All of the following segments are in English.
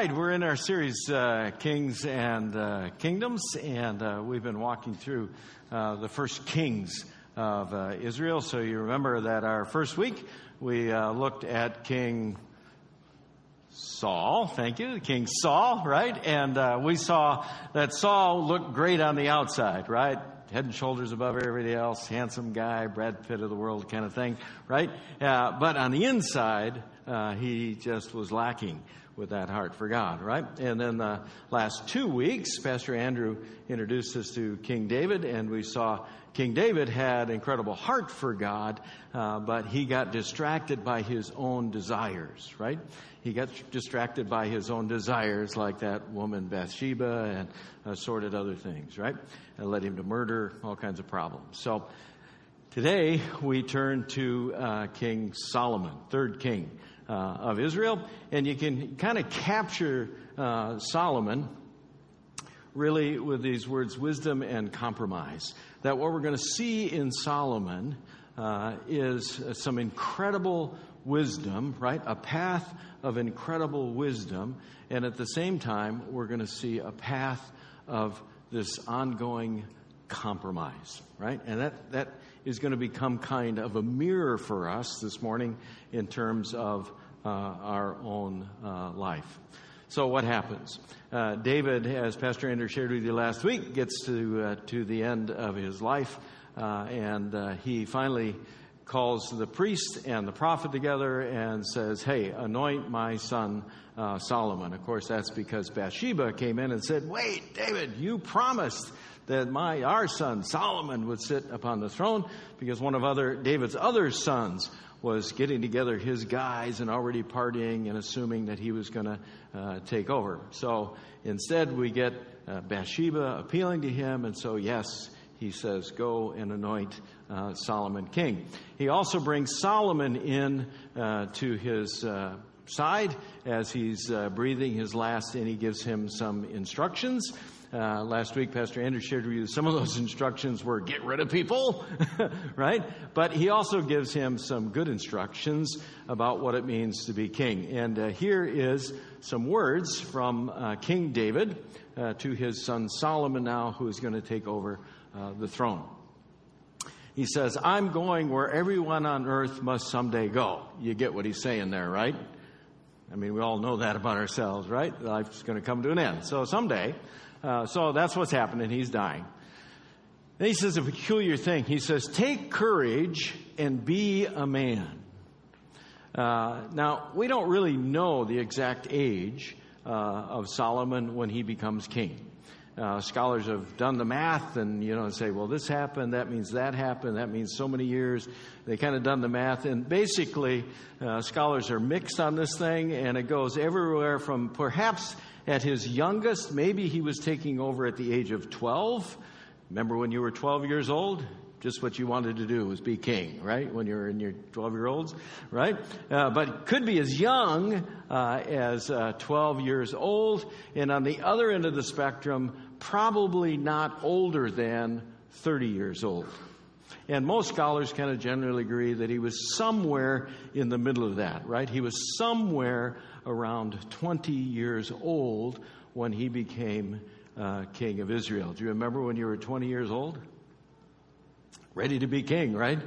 right, we're in our series, uh, Kings and uh, Kingdoms, and uh, we've been walking through uh, the first kings of uh, Israel. So you remember that our first week we uh, looked at King Saul, thank you, King Saul, right? And we saw that Saul looked great on the outside, right? Head and shoulders above everybody else, handsome guy, Brad Pitt of the world kind of thing, right? but on the inside, he just was lacking with that heart for God, right? And then the last two weeks, Pastor Andrew introduced us to King David, and we saw King David had incredible heart for God, uh, but he got distracted by his own desires, right? He got distracted by his own desires, like that woman Bathsheba and assorted other things, right? And led him to murder, all kinds of problems. So today we turn to uh, King Solomon, third king uh, of Israel. And you can kind of capture uh, Solomon really with these words wisdom and compromise. That what we're going to see in Solomon uh, is some incredible wisdom, right? A path of incredible wisdom. And at the same time, we're going to see a path of this ongoing compromise, right? And that, that is going to become kind of a mirror for us this morning in terms of uh, our own uh, life. So what happens? Uh, David, as Pastor Andrew shared with you last week, gets to uh, to the end of his life, uh, and uh, he finally calls the priest and the prophet together and says, "Hey, anoint my son Solomon." Of course, that's because Bathsheba came in and said, "Wait, David, you promised." That my our son Solomon would sit upon the throne because one of other David's other sons was getting together his guys and already partying and assuming that he was going to uh, take over. So instead, we get uh, Bathsheba appealing to him, and so yes, he says, "Go and anoint uh, Solomon king." He also brings Solomon in uh, to his uh, side as he's uh, breathing his last, and he gives him some instructions. Uh, last week, Pastor Andrew shared with you some of those instructions were get rid of people, right? But he also gives him some good instructions about what it means to be king. And uh, here is some words from uh, King David uh, to his son Solomon now, who is going to take over uh, the throne. He says, I'm going where everyone on earth must someday go. You get what he's saying there, right? I mean, we all know that about ourselves, right? Life's going to come to an end. So someday, uh, so that's what's happening. He's dying. Then he says a peculiar thing. He says, Take courage and be a man. Uh, now, we don't really know the exact age uh, of Solomon when he becomes king. Uh, scholars have done the math and you know say, well, this happened, that means that happened, that means so many years. They kind of done the math, and basically, uh, scholars are mixed on this thing, and it goes everywhere from perhaps at his youngest, maybe he was taking over at the age of 12. Remember when you were 12 years old? Just what you wanted to do was be king, right? When you're in your 12 year olds, right? Uh, but could be as young uh, as uh, 12 years old. And on the other end of the spectrum, probably not older than 30 years old. And most scholars kind of generally agree that he was somewhere in the middle of that, right? He was somewhere around 20 years old when he became uh, king of Israel. Do you remember when you were 20 years old? Ready to be king, right?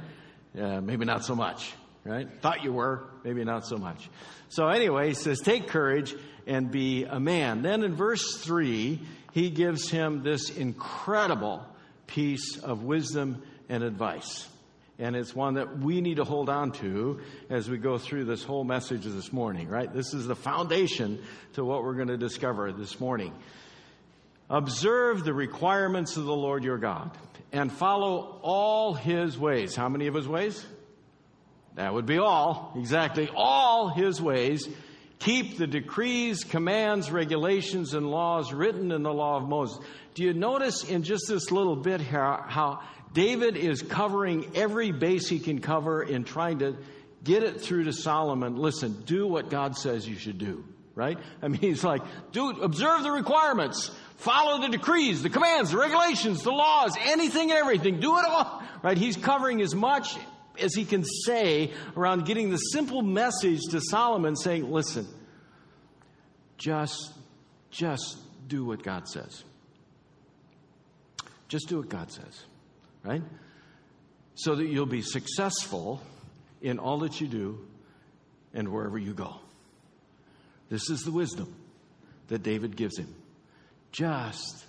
Uh, maybe not so much, right? Thought you were, maybe not so much. So, anyway, he says, Take courage and be a man. Then in verse 3, he gives him this incredible piece of wisdom and advice and it's one that we need to hold on to as we go through this whole message this morning, right? This is the foundation to what we're going to discover this morning. Observe the requirements of the Lord your God and follow all his ways. How many of his ways? That would be all. Exactly. All his ways. Keep the decrees, commands, regulations, and laws written in the law of Moses. Do you notice in just this little bit here how David is covering every base he can cover in trying to get it through to Solomon. Listen, do what God says you should do, right? I mean, he's like, do, observe the requirements, follow the decrees, the commands, the regulations, the laws, anything and everything, do it all, right? He's covering as much as he can say around getting the simple message to Solomon saying, listen, Just, just do what God says. Just do what God says, right? So that you'll be successful in all that you do and wherever you go. This is the wisdom that David gives him. Just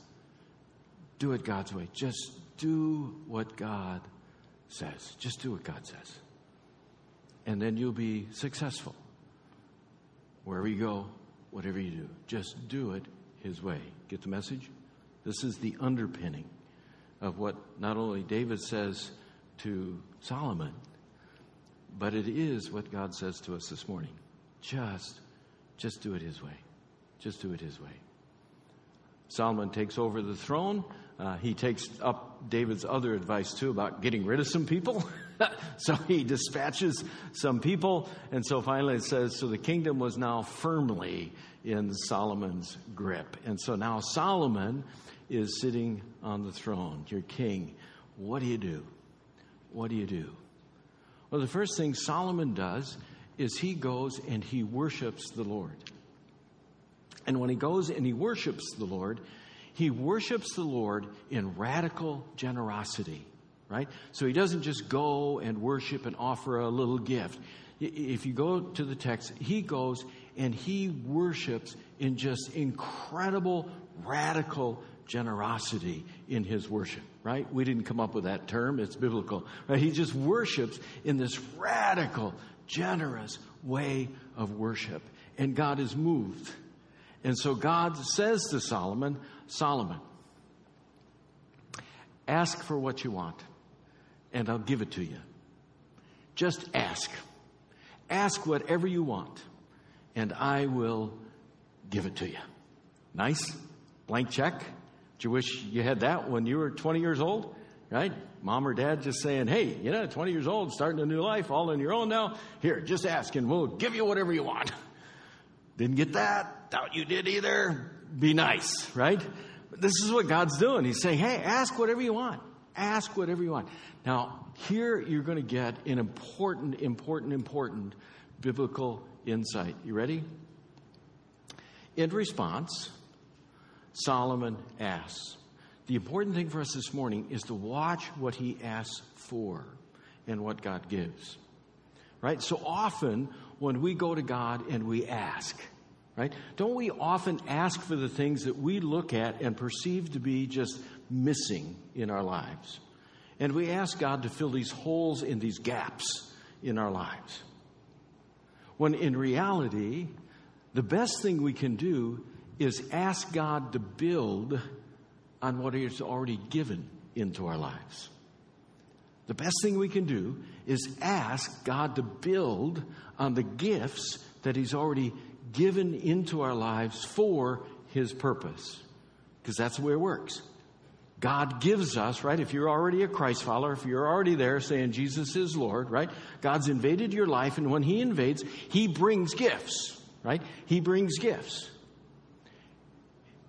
do it God's way. Just do what God says. Just do what God says. And then you'll be successful. Wherever you go, whatever you do, just do it His way. Get the message? This is the underpinning of what not only David says to Solomon, but it is what God says to us this morning. Just, just do it His way. Just do it His way. Solomon takes over the throne. Uh, he takes up David's other advice too about getting rid of some people. so he dispatches some people. And so finally it says, So the kingdom was now firmly in Solomon's grip. And so now Solomon is sitting on the throne, your king. What do you do? What do you do? Well, the first thing Solomon does is he goes and he worships the Lord. And when he goes and he worships the Lord, he worships the Lord in radical generosity, right? So he doesn't just go and worship and offer a little gift. If you go to the text, he goes and he worships in just incredible, radical generosity in his worship, right? We didn't come up with that term, it's biblical, right? He just worships in this radical, generous way of worship. And God is moved. And so God says to Solomon, Solomon, ask for what you want, and I'll give it to you. Just ask. Ask whatever you want, and I will give it to you. Nice? Blank check? Do you wish you had that when you were 20 years old? Right? Mom or dad just saying, hey, you know, 20 years old, starting a new life, all on your own now. Here, just ask and we'll give you whatever you want. Didn't get that. Doubt you did either. Be nice, right? This is what God's doing. He's saying, hey, ask whatever you want. Ask whatever you want. Now, here you're going to get an important, important, important biblical insight. You ready? In response, Solomon asks. The important thing for us this morning is to watch what he asks for and what God gives. Right? So often when we go to God and we ask, right? Don't we often ask for the things that we look at and perceive to be just missing in our lives? And we ask God to fill these holes in these gaps in our lives. When in reality, the best thing we can do is ask God to build on what He has already given into our lives. The best thing we can do is ask God to build on the gifts that He's already given into our lives for His purpose. Because that's the way it works. God gives us, right? If you're already a Christ follower, if you're already there saying Jesus is Lord, right? God's invaded your life, and when He invades, He brings gifts, right? He brings gifts.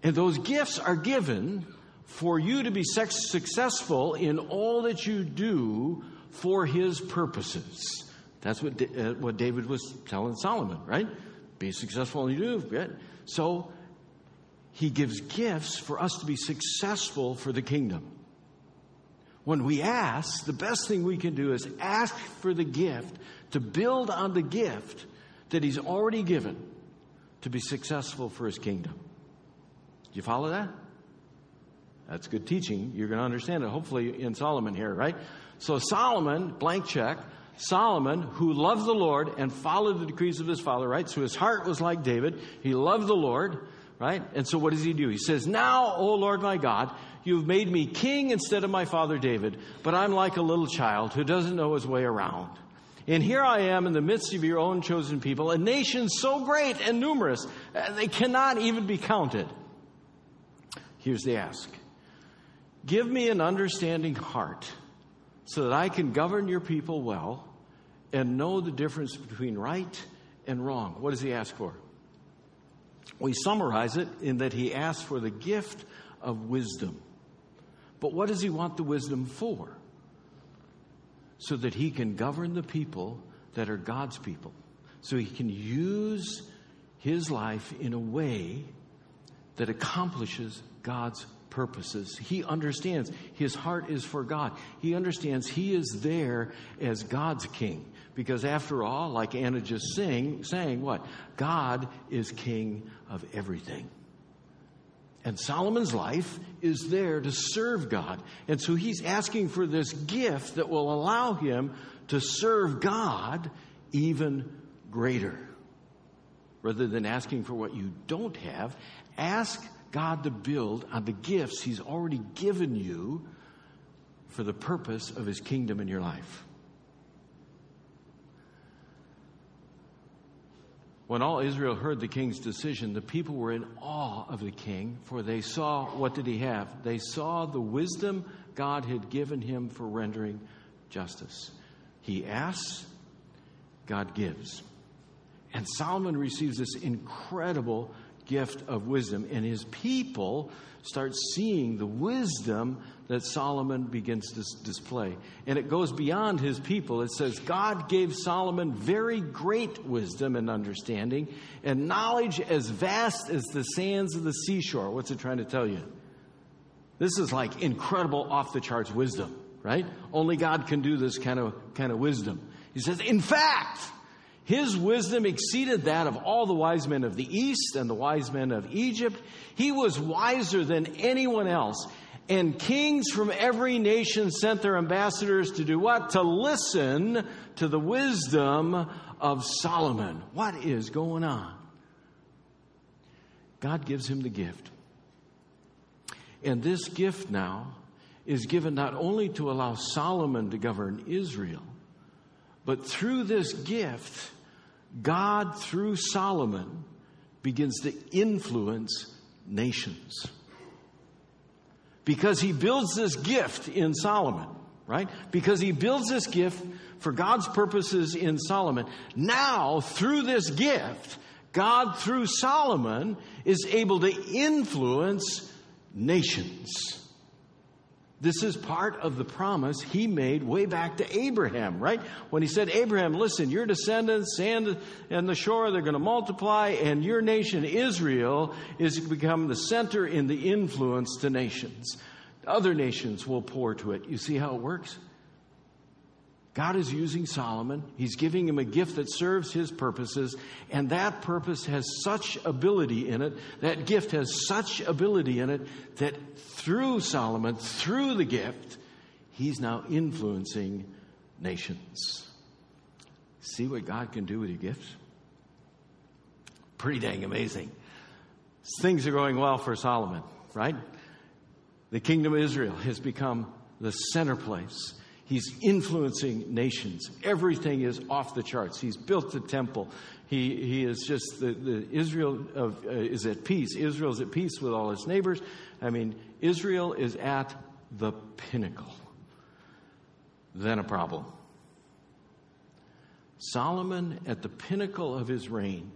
And those gifts are given for you to be successful in all that you do for His purposes. That's what, uh, what David was telling Solomon, right? Be successful in you do. So he gives gifts for us to be successful for the kingdom. When we ask, the best thing we can do is ask for the gift to build on the gift that he's already given to be successful for his kingdom. Do you follow that? That's good teaching. You're going to understand it, hopefully, in Solomon here, right? So, Solomon, blank check, Solomon, who loved the Lord and followed the decrees of his father, right? So his heart was like David. He loved the Lord, right? And so what does he do? He says, Now, O Lord my God, you've made me king instead of my father David, but I'm like a little child who doesn't know his way around. And here I am in the midst of your own chosen people, a nation so great and numerous, uh, they cannot even be counted. Here's the ask Give me an understanding heart so that I can govern your people well and know the difference between right and wrong. What does he ask for? We summarize it in that he asks for the gift of wisdom. But what does he want the wisdom for? So that he can govern the people that are God's people. So he can use his life in a way that accomplishes God's purposes. He understands his heart is for God. He understands he is there as God's king. Because after all, like Anna just sang, saying what? God is king of everything. And Solomon's life is there to serve God. And so he's asking for this gift that will allow him to serve God even greater. Rather than asking for what you don't have, ask God to build on the gifts he's already given you for the purpose of his kingdom in your life. When all Israel heard the king's decision, the people were in awe of the king, for they saw what did he have? They saw the wisdom God had given him for rendering justice. He asks, God gives. And Solomon receives this incredible gift of wisdom, and his people start seeing the wisdom that Solomon begins to display. And it goes beyond his people. It says, God gave Solomon very great wisdom and understanding, and knowledge as vast as the sands of the seashore. What's it trying to tell you? This is like incredible off the charts wisdom, right? Only God can do this kind of, kind of wisdom. He says, in fact, his wisdom exceeded that of all the wise men of the East and the wise men of Egypt. He was wiser than anyone else. And kings from every nation sent their ambassadors to do what? To listen to the wisdom of Solomon. What is going on? God gives him the gift. And this gift now is given not only to allow Solomon to govern Israel, but through this gift, God, through Solomon, begins to influence nations. Because he builds this gift in Solomon, right? Because he builds this gift for God's purposes in Solomon. Now, through this gift, God, through Solomon, is able to influence nations. This is part of the promise he made way back to Abraham, right? When he said, Abraham, listen, your descendants, sand and the shore, they're going to multiply, and your nation, Israel, is to become the center in the influence to nations. Other nations will pour to it. You see how it works? God is using Solomon. He's giving him a gift that serves his purposes, and that purpose has such ability in it, that gift has such ability in it, that through Solomon, through the gift, he's now influencing nations. See what God can do with your gifts? Pretty dang amazing. Things are going well for Solomon, right? The kingdom of Israel has become the center place He's influencing nations. Everything is off the charts. He's built the temple. He, he is just the, the Israel of, uh, is at peace. Israel is at peace with all its neighbors. I mean, Israel is at the pinnacle. Then a problem. Solomon, at the pinnacle of his reign,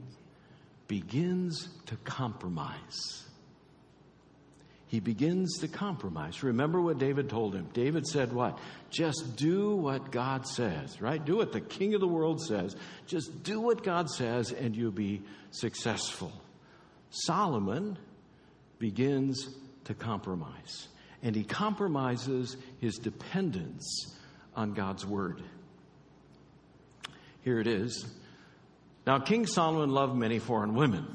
begins to compromise he begins to compromise. Remember what David told him. David said, What? Just do what God says, right? Do what the king of the world says. Just do what God says, and you'll be successful. Solomon begins to compromise, and he compromises his dependence on God's word. Here it is. Now, King Solomon loved many foreign women.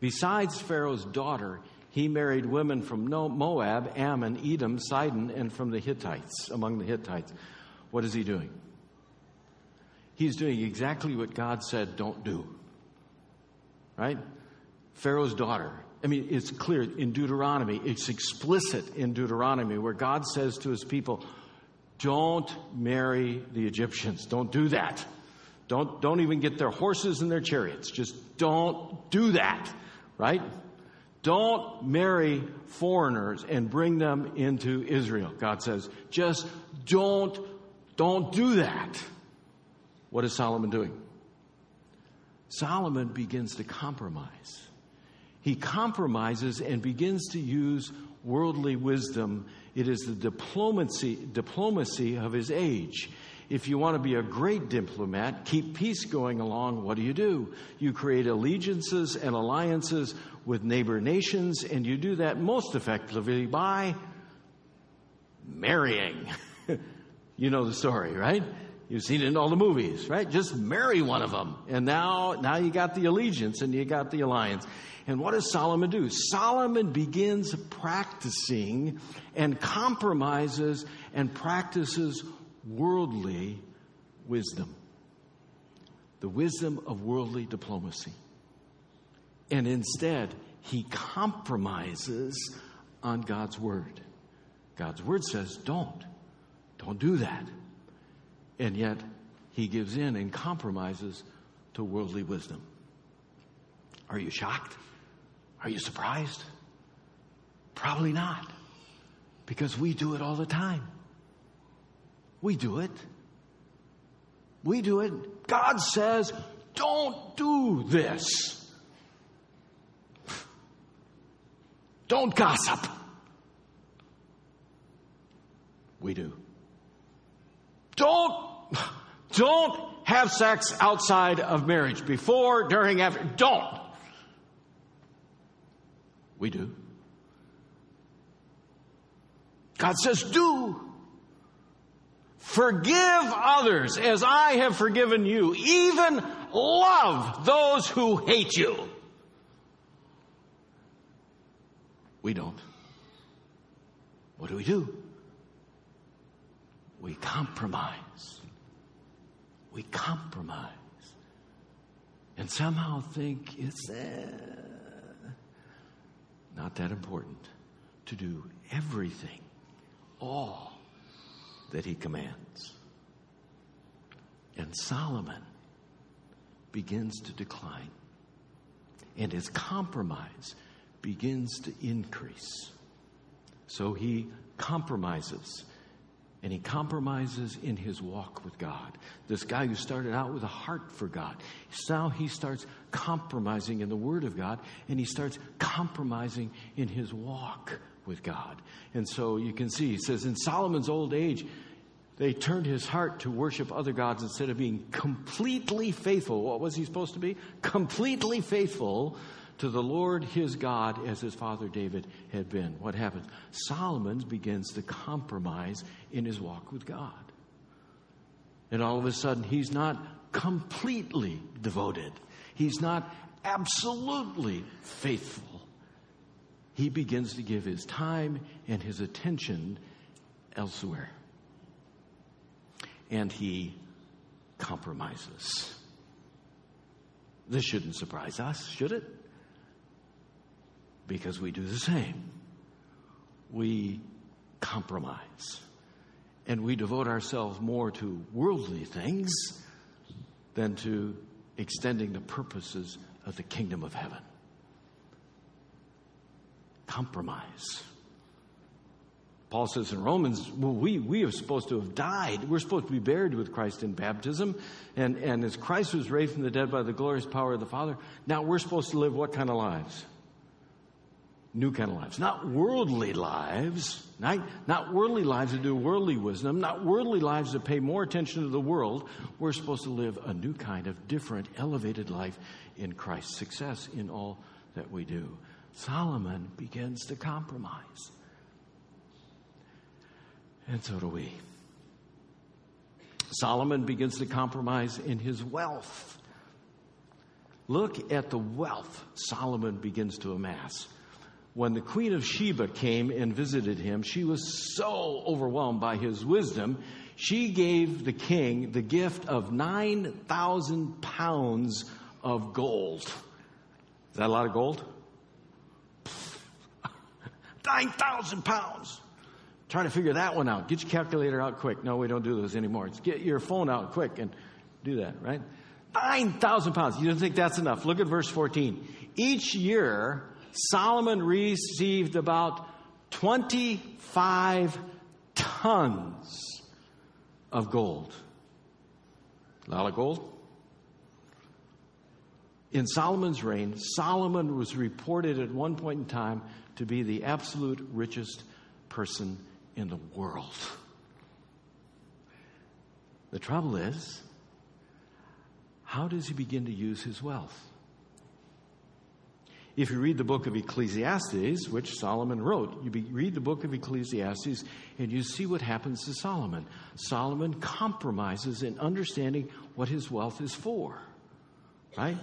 Besides Pharaoh's daughter, he married women from Moab, Ammon, Edom, Sidon, and from the Hittites, among the Hittites. What is he doing? He's doing exactly what God said don't do. Right? Pharaoh's daughter. I mean, it's clear in Deuteronomy, it's explicit in Deuteronomy where God says to his people, don't marry the Egyptians. Don't do that. Don't, don't even get their horses and their chariots. Just don't do that. Right? Don't marry foreigners and bring them into Israel. God says, just don't, don't do that. What is Solomon doing? Solomon begins to compromise. He compromises and begins to use worldly wisdom. It is the diplomacy, diplomacy of his age. If you want to be a great diplomat, keep peace going along, what do you do? You create allegiances and alliances with neighbor nations, and you do that most effectively by marrying. you know the story, right? You've seen it in all the movies, right? Just marry one of them. And now, now you got the allegiance and you got the alliance. And what does Solomon do? Solomon begins practicing and compromises and practices worldly wisdom. The wisdom of worldly diplomacy. And instead, he compromises on God's word. God's word says, don't. Don't do that. And yet, he gives in and compromises to worldly wisdom. Are you shocked? Are you surprised? Probably not. Because we do it all the time. We do it. We do it. God says, don't do this. Don't gossip. We do. Don't, don't have sex outside of marriage. Before, during, after. Don't. We do. God says, do. Forgive others as I have forgiven you. Even love those who hate you. We don't. What do we do? We compromise. We compromise. And somehow think it's uh, not that important to do everything, all that he commands. And Solomon begins to decline, and his compromise begins to increase. So he compromises and he compromises in his walk with God. This guy who started out with a heart for God, now he starts compromising in the Word of God, and he starts compromising in his walk with God. And so you can see, he says, in Solomon's old age, they turned his heart to worship other gods instead of being completely faithful. What was he supposed to be? Completely faithful to the Lord his God as his father David had been. What happens? Solomon begins to compromise in his walk with God. And all of a sudden, he's not completely devoted, he's not absolutely faithful. He begins to give his time and his attention elsewhere. And he compromises. This shouldn't surprise us, should it? because we do the same. We compromise and we devote ourselves more to worldly things than to extending the purposes of the kingdom of heaven. Compromise. Paul says in Romans, well, we, we are supposed to have died. We're supposed to be buried with Christ in baptism. And, and as Christ was raised from the dead by the glorious power of the Father, now we're supposed to live what kind of lives? new kind of lives. Not worldly lives, not, not worldly lives that do worldly wisdom, not worldly lives that pay more attention to the world. We're supposed to live a new kind of different, elevated life in Christ's Success in all that we do. Solomon begins to compromise. And so do we. Solomon begins to compromise in his wealth. Look at the wealth Solomon begins to amass when the Queen of Sheba came and visited him, she was so overwhelmed by his wisdom, she gave the king the gift of 9,000 pounds of gold. Is that a lot of gold? 9,000 pounds. Trying to figure that one out. Get your calculator out quick. No, we don't do those anymore. Get your phone out quick and do that, right? 9,000 pounds. You don't think that's enough. Look at verse 14. Each year, Solomon received about 25 tons of gold. A lot of gold. In Solomon's reign, Solomon was reported at one point in time to be the absolute richest person in the world. The trouble is, how does he begin to use his wealth? If you read the book of Ecclesiastes, which Solomon wrote, you read the book of Ecclesiastes and you see what happens to Solomon. Solomon compromises in understanding what his wealth is for, right?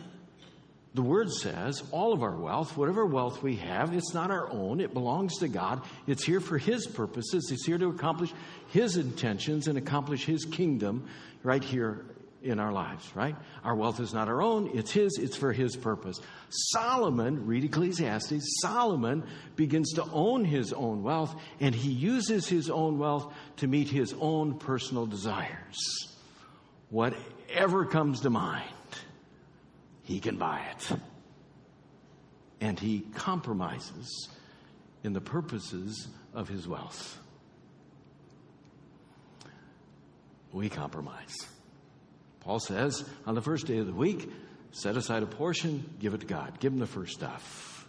The word says all of our wealth, whatever wealth we have, it's not our own. It belongs to God. It's here for His purposes. It's here to accomplish His intentions and accomplish His kingdom right here in our lives, right? Our wealth is not our own, it's His, it's for His purpose. Solomon, read Ecclesiastes, Solomon begins to own his own wealth, and he uses his own wealth to meet his own personal desires. Whatever comes to mind, he can buy it. And he compromises in the purposes of his wealth. We compromise. Paul says on the first day of the week, set aside a portion, give it to God, give him the first stuff.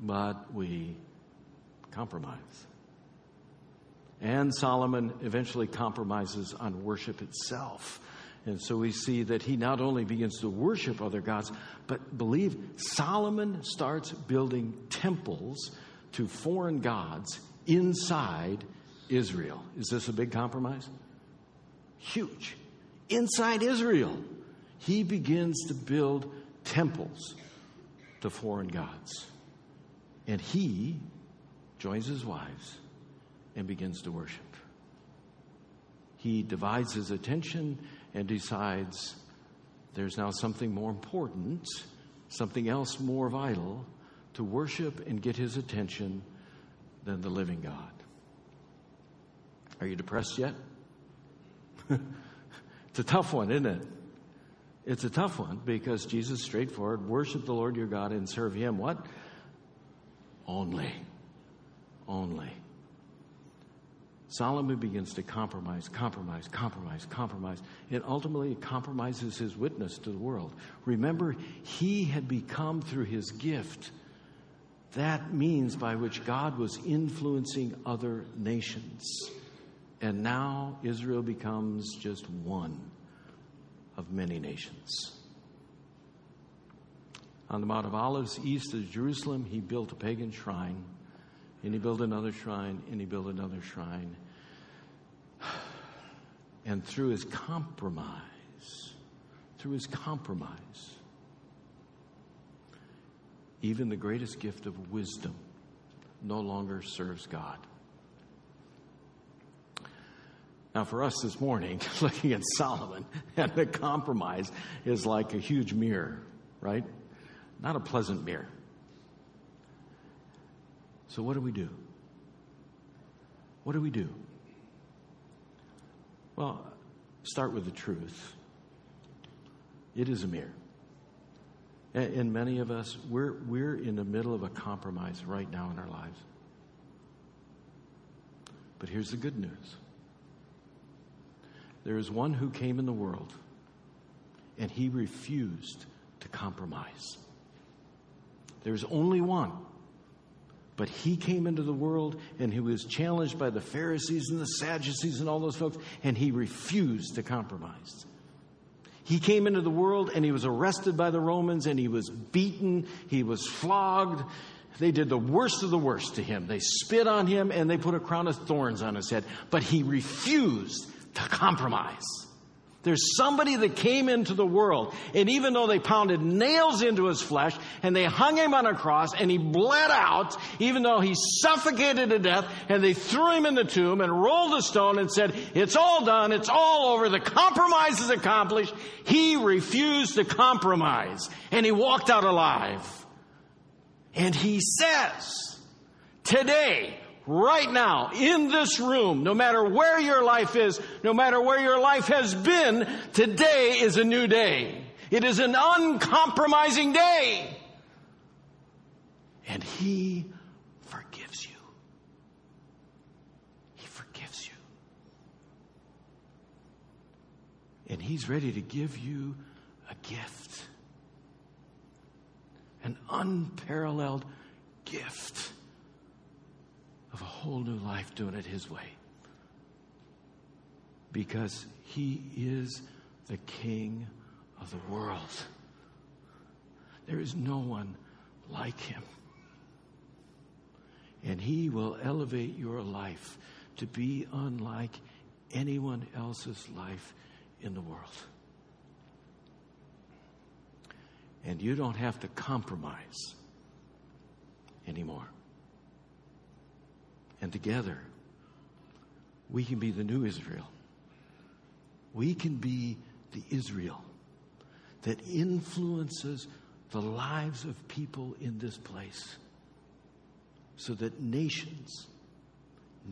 But we compromise. And Solomon eventually compromises on worship itself. And so we see that he not only begins to worship other gods, but believe Solomon starts building temples to foreign gods inside Israel. Is this a big compromise? Huge inside Israel. He begins to build temples to foreign gods. And he joins his wives and begins to worship. He divides his attention and decides there's now something more important, something else more vital to worship and get his attention than the living God. Are you depressed yet? It's a tough one, isn't it? It's a tough one because Jesus straightforward worship the Lord your God and serve him what? Only. Only. Solomon begins to compromise, compromise, compromise, compromise, and ultimately compromises his witness to the world. Remember, he had become through his gift that means by which God was influencing other nations. And now Israel becomes just one of many nations. On the Mount of Olives, east of Jerusalem, he built a pagan shrine, and he built another shrine, and he built another shrine. And through his compromise, through his compromise, even the greatest gift of wisdom no longer serves God. Now, for us this morning, looking at Solomon and the compromise is like a huge mirror, right? Not a pleasant mirror. So, what do we do? What do we do? Well, start with the truth. It is a mirror. And many of us, we're, we're in the middle of a compromise right now in our lives. But here's the good news there is one who came in the world, and he refused to compromise. There's only one. But he came into the world and he was challenged by the Pharisees and the Sadducees and all those folks, and he refused to compromise. He came into the world and he was arrested by the Romans and he was beaten, he was flogged. They did the worst of the worst to him. They spit on him and they put a crown of thorns on his head. But he refused to compromise. There's somebody that came into the world, and even though they pounded nails into his flesh and they hung him on a cross and he bled out, even though he suffocated to death, and they threw him in the tomb and rolled the stone and said, It's all done, it's all over, the compromise is accomplished, he refused to compromise and he walked out alive. And he says, Today, right now, in this room, no matter where your life is, no matter where your life has been, today is a new day. It is an uncompromising day. And He forgives you. He forgives you. And He's ready to give you a gift. An unparalleled gift of a whole new life doing it His way. because he is the king of the world. There is no one like him. And he will elevate your life to be unlike anyone else's life in the world. And you don't have to compromise anymore. And together, we can be the new Israel. We can be the Israel that influences the lives of people in this place so that nations,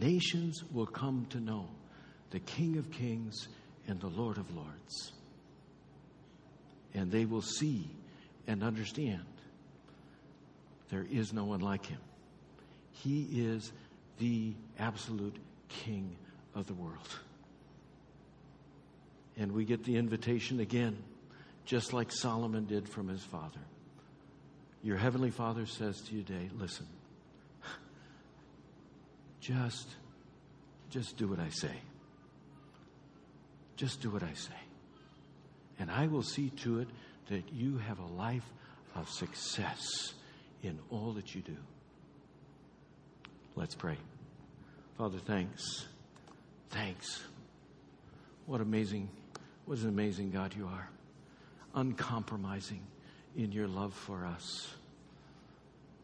nations will come to know the King of Kings and the Lord of Lords. And they will see and understand there is no one like him. He is the absolute King of the world. And we get the invitation again, just like Solomon did from his father. Your heavenly father says to you today, listen, just, just do what I say. Just do what I say. And I will see to it that you have a life of success in all that you do. Let's pray. Father, thanks. Thanks. What amazing, what an amazing God you are. Uncompromising in your love for us.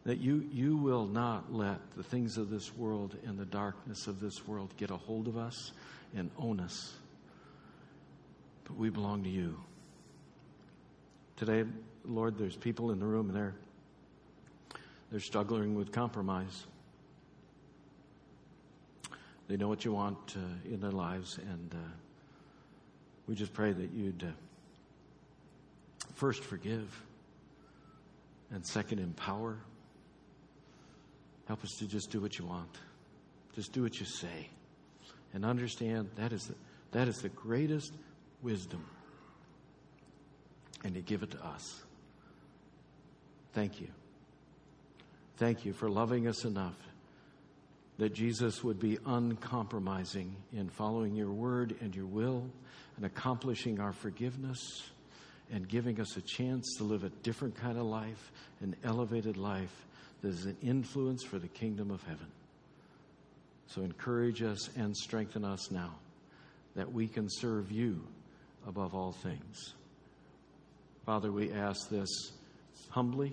That you, you will not let the things of this world and the darkness of this world get a hold of us and own us. But we belong to you. Today, Lord, there's people in the room and they're, they're struggling with compromise. They know what you want uh, in their lives, and uh, we just pray that you'd uh, first forgive and second empower. Help us to just do what you want, just do what you say, and understand that is the, that is the greatest wisdom, and to give it to us. Thank you. Thank you for loving us enough that Jesus would be uncompromising in following your word and your will and accomplishing our forgiveness and giving us a chance to live a different kind of life, an elevated life that is an influence for the kingdom of heaven. So encourage us and strengthen us now that we can serve you above all things. Father, we ask this humbly